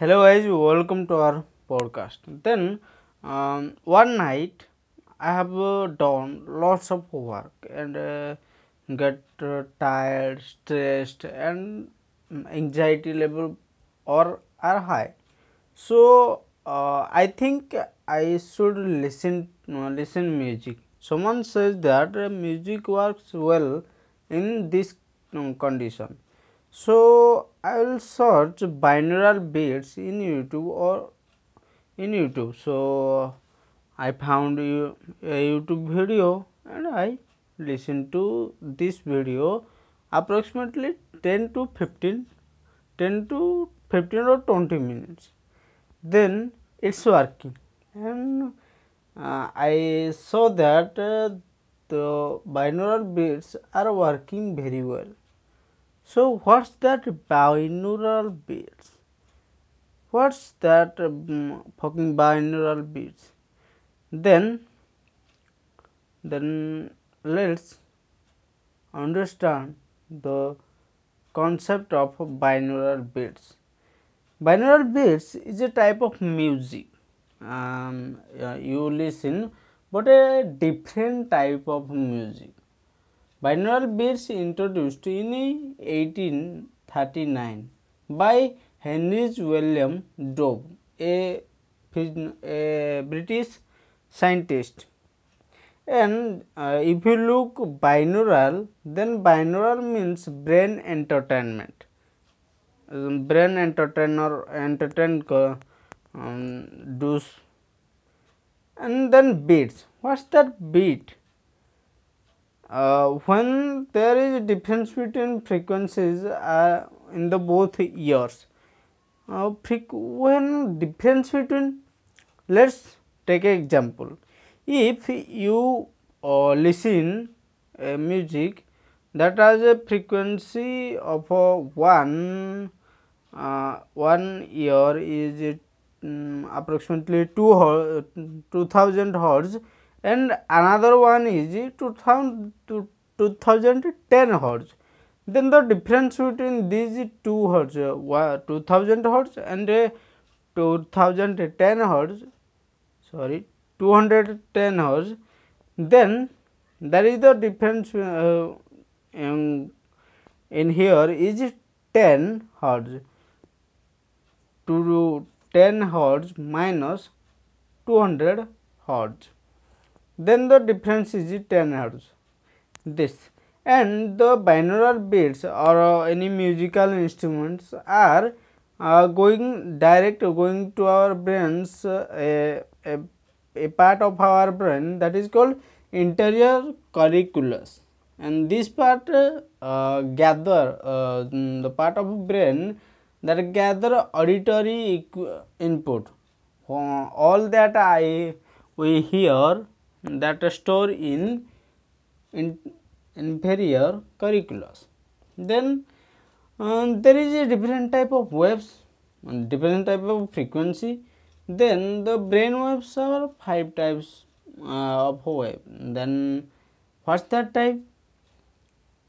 Hello guys, welcome to our podcast. Then um, one night I have uh, done lots of work and uh, get uh, tired, stressed, and mm, anxiety level or are high. So uh, I think I should listen uh, listen music. Someone says that uh, music works well in this um, condition. So I will search binaural beats in YouTube or in YouTube. So I found a YouTube video and I listened to this video approximately 10 to 15 10 to 15 or 20 minutes. Then it's working. And uh, I saw that uh, the binaural beats are working very well so what's that binaural beats? What's that um, fucking binaural beats? Then, then let's understand the concept of binaural beats. Binaural beats is a type of music um, you listen, but a different type of music. Binaural beats introduced in 1839 by Henry William Dove, a, a British scientist. And uh, if you look binaural, then binaural means brain entertainment. Um, brain entertain or entertain um, do's. And then beats. What's that beat? Uh, when there is a difference between frequencies uh, in the both ears uh, when difference between let's take an example. If you uh, listen a music that has a frequency of uh, one uh, one ear is um, approximately 2 her- 2000 hertz and another one is 2000 to 2010 hertz. Then the difference between these two hertz uh, 2000 hertz and uh, 2010 hertz sorry 210 hertz then there is the difference uh, in, in here is 10 hertz. To 10 hertz minus 200 hertz then the difference is 10 hertz. This. And the binaural beats or uh, any musical instruments are uh, going direct going to our brains uh, a, a, a part of our brain that is called inferior colliculus and this part uh, gather uh, the part of brain that gather auditory input. All that i we hear that store in, in inferior colliculus then um, there is a different type of waves different type of frequency. Then the brain waves are five types uh, of wave then what's that type?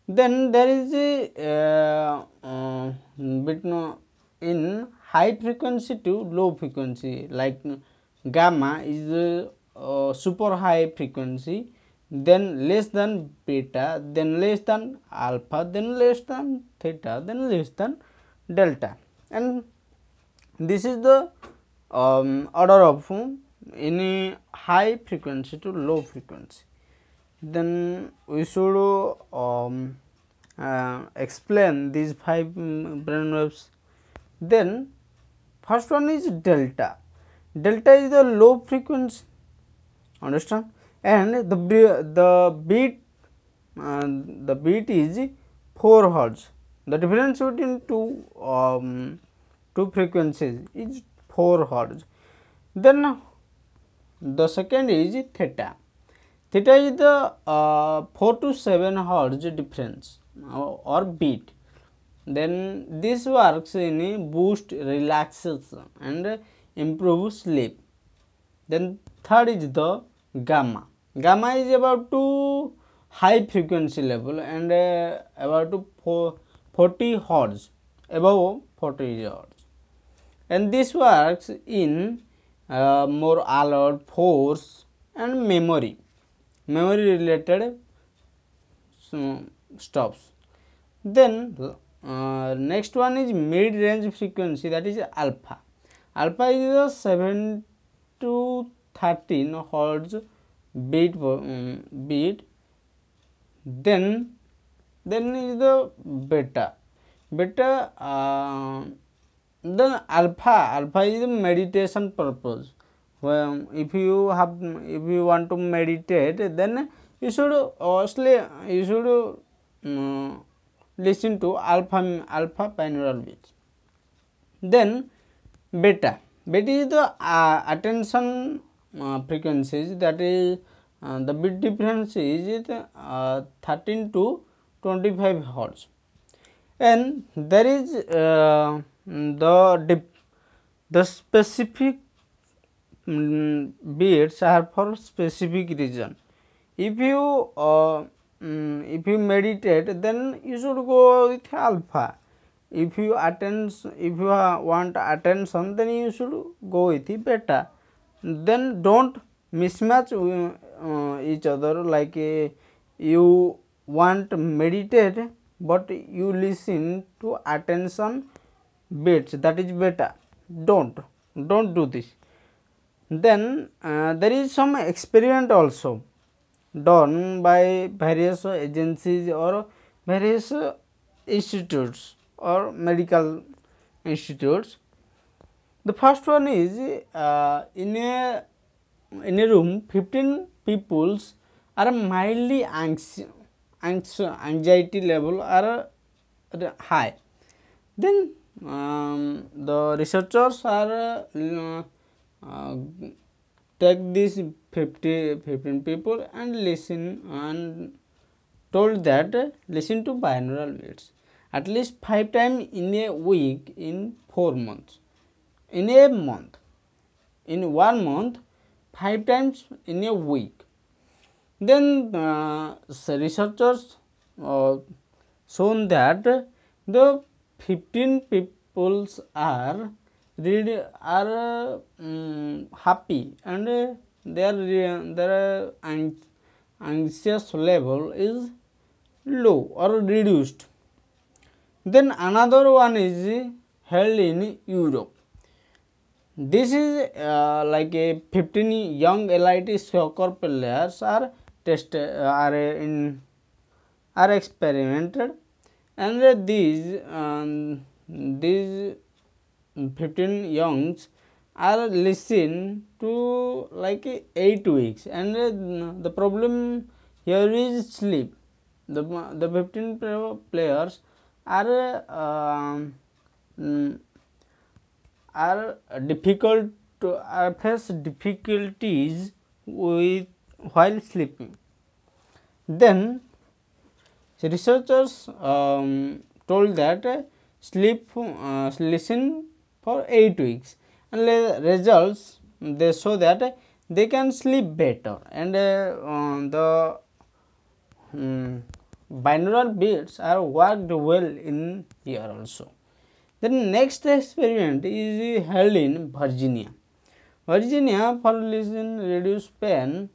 Then there is a uh, uh, bit no- in high frequency to low frequency like gamma is uh, super high frequency then less than beta then less than alpha then less than theta then less than delta. And this is the um, order of any high frequency to low frequency. Then we should um, uh, explain these five um, brain waves. Then first one is delta. Delta is the low frequency understand? And the the beat uh, the beat is 4 hertz. The difference between two um, two frequencies is 4 hertz. Then the second is theta. Theta is the uh, 4 to 7 hertz difference uh, or beat. Then this works in boost relaxation and improve sleep. Then third is the gamma. Gamma is about to high frequency level and uh, about to 40 hertz above 40 hertz. And this works in uh, more alert force and memory. Memory related stops. Then uh, next one is mid range frequency that is alpha. Alpha is a 7 to 13 hertz beat um, beat then then is the beta beta uh, then alpha alpha is the meditation purpose well, if you have if you want to meditate then you should obviously you should um, listen to alpha alpha binaural beats then beta beta is the uh, attention uh, frequencies that is uh, the bit difference is uh, 13 to 25 hertz. And there is uh, the the specific um, beats are for specific reason. If you uh, um, if you meditate then you should go with alpha. If you attend if you want attention then you should go with beta then don't mismatch uh, each other. Like uh, you want meditate but you listen to attention bits. That is better don't. Don't do this. Then uh, there is some experiment also done by various agencies or various institutes or medical institutes. The first one is uh, in a in a room 15 peoples are mildly anxious, anxiety level are high. Then um, the researchers are uh, uh, take these 50 15 people and listen and told that listen to binaural beats at least five times in a week in four months in a month. In one month 5 times in a week. Then uh, researchers uh, shown that the 15 peoples are really are um, happy and their their anxious level is low or reduced. Then another one is held in Europe. This is uh, like a 15 young elite soccer players are tested uh, are in are experimented. And these um, these 15 youngs are listened to like 8 weeks. And the problem here is sleep. The the 15 players are uh, are difficult to face difficulties with while sleeping. Then researchers um, told that sleep uh, listen for 8 weeks and the results they show that they can sleep better and uh, the um, binaural beats are worked well in here also. The next experiment is held in Virginia. Virginia for listen reduce pain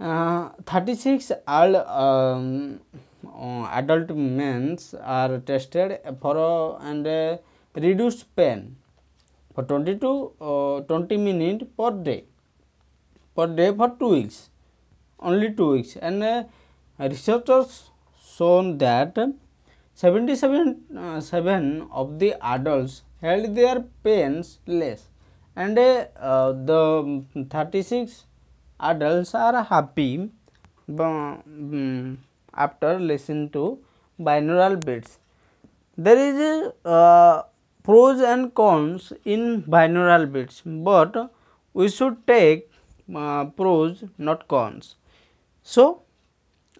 uh, 36 old um, uh, adult men are tested for uh, and uh, reduced pain for 20 to uh, 20 minutes per day per day for 2 weeks only 2 weeks and uh, researchers shown that 77 uh, 7 of the adults held their pains less and uh, the 36 adults are happy um, after listening to binaural beats. There is uh, pros and cons in binaural beats, but we should take uh, pros not cons. So,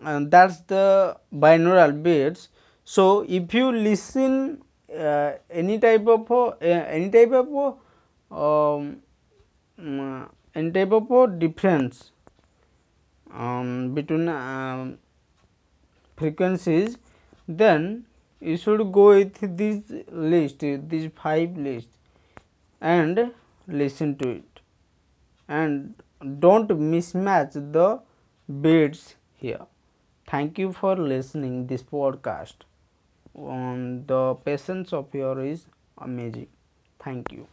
and that is the binaural beats. So, if you listen uh, any type of uh, any type of um, uh, any type of difference um, between um, frequencies then you should go with this list these five lists and listen to it. And don't mismatch the beats here. Thank you for listening this podcast the patience of your is amazing. Thank you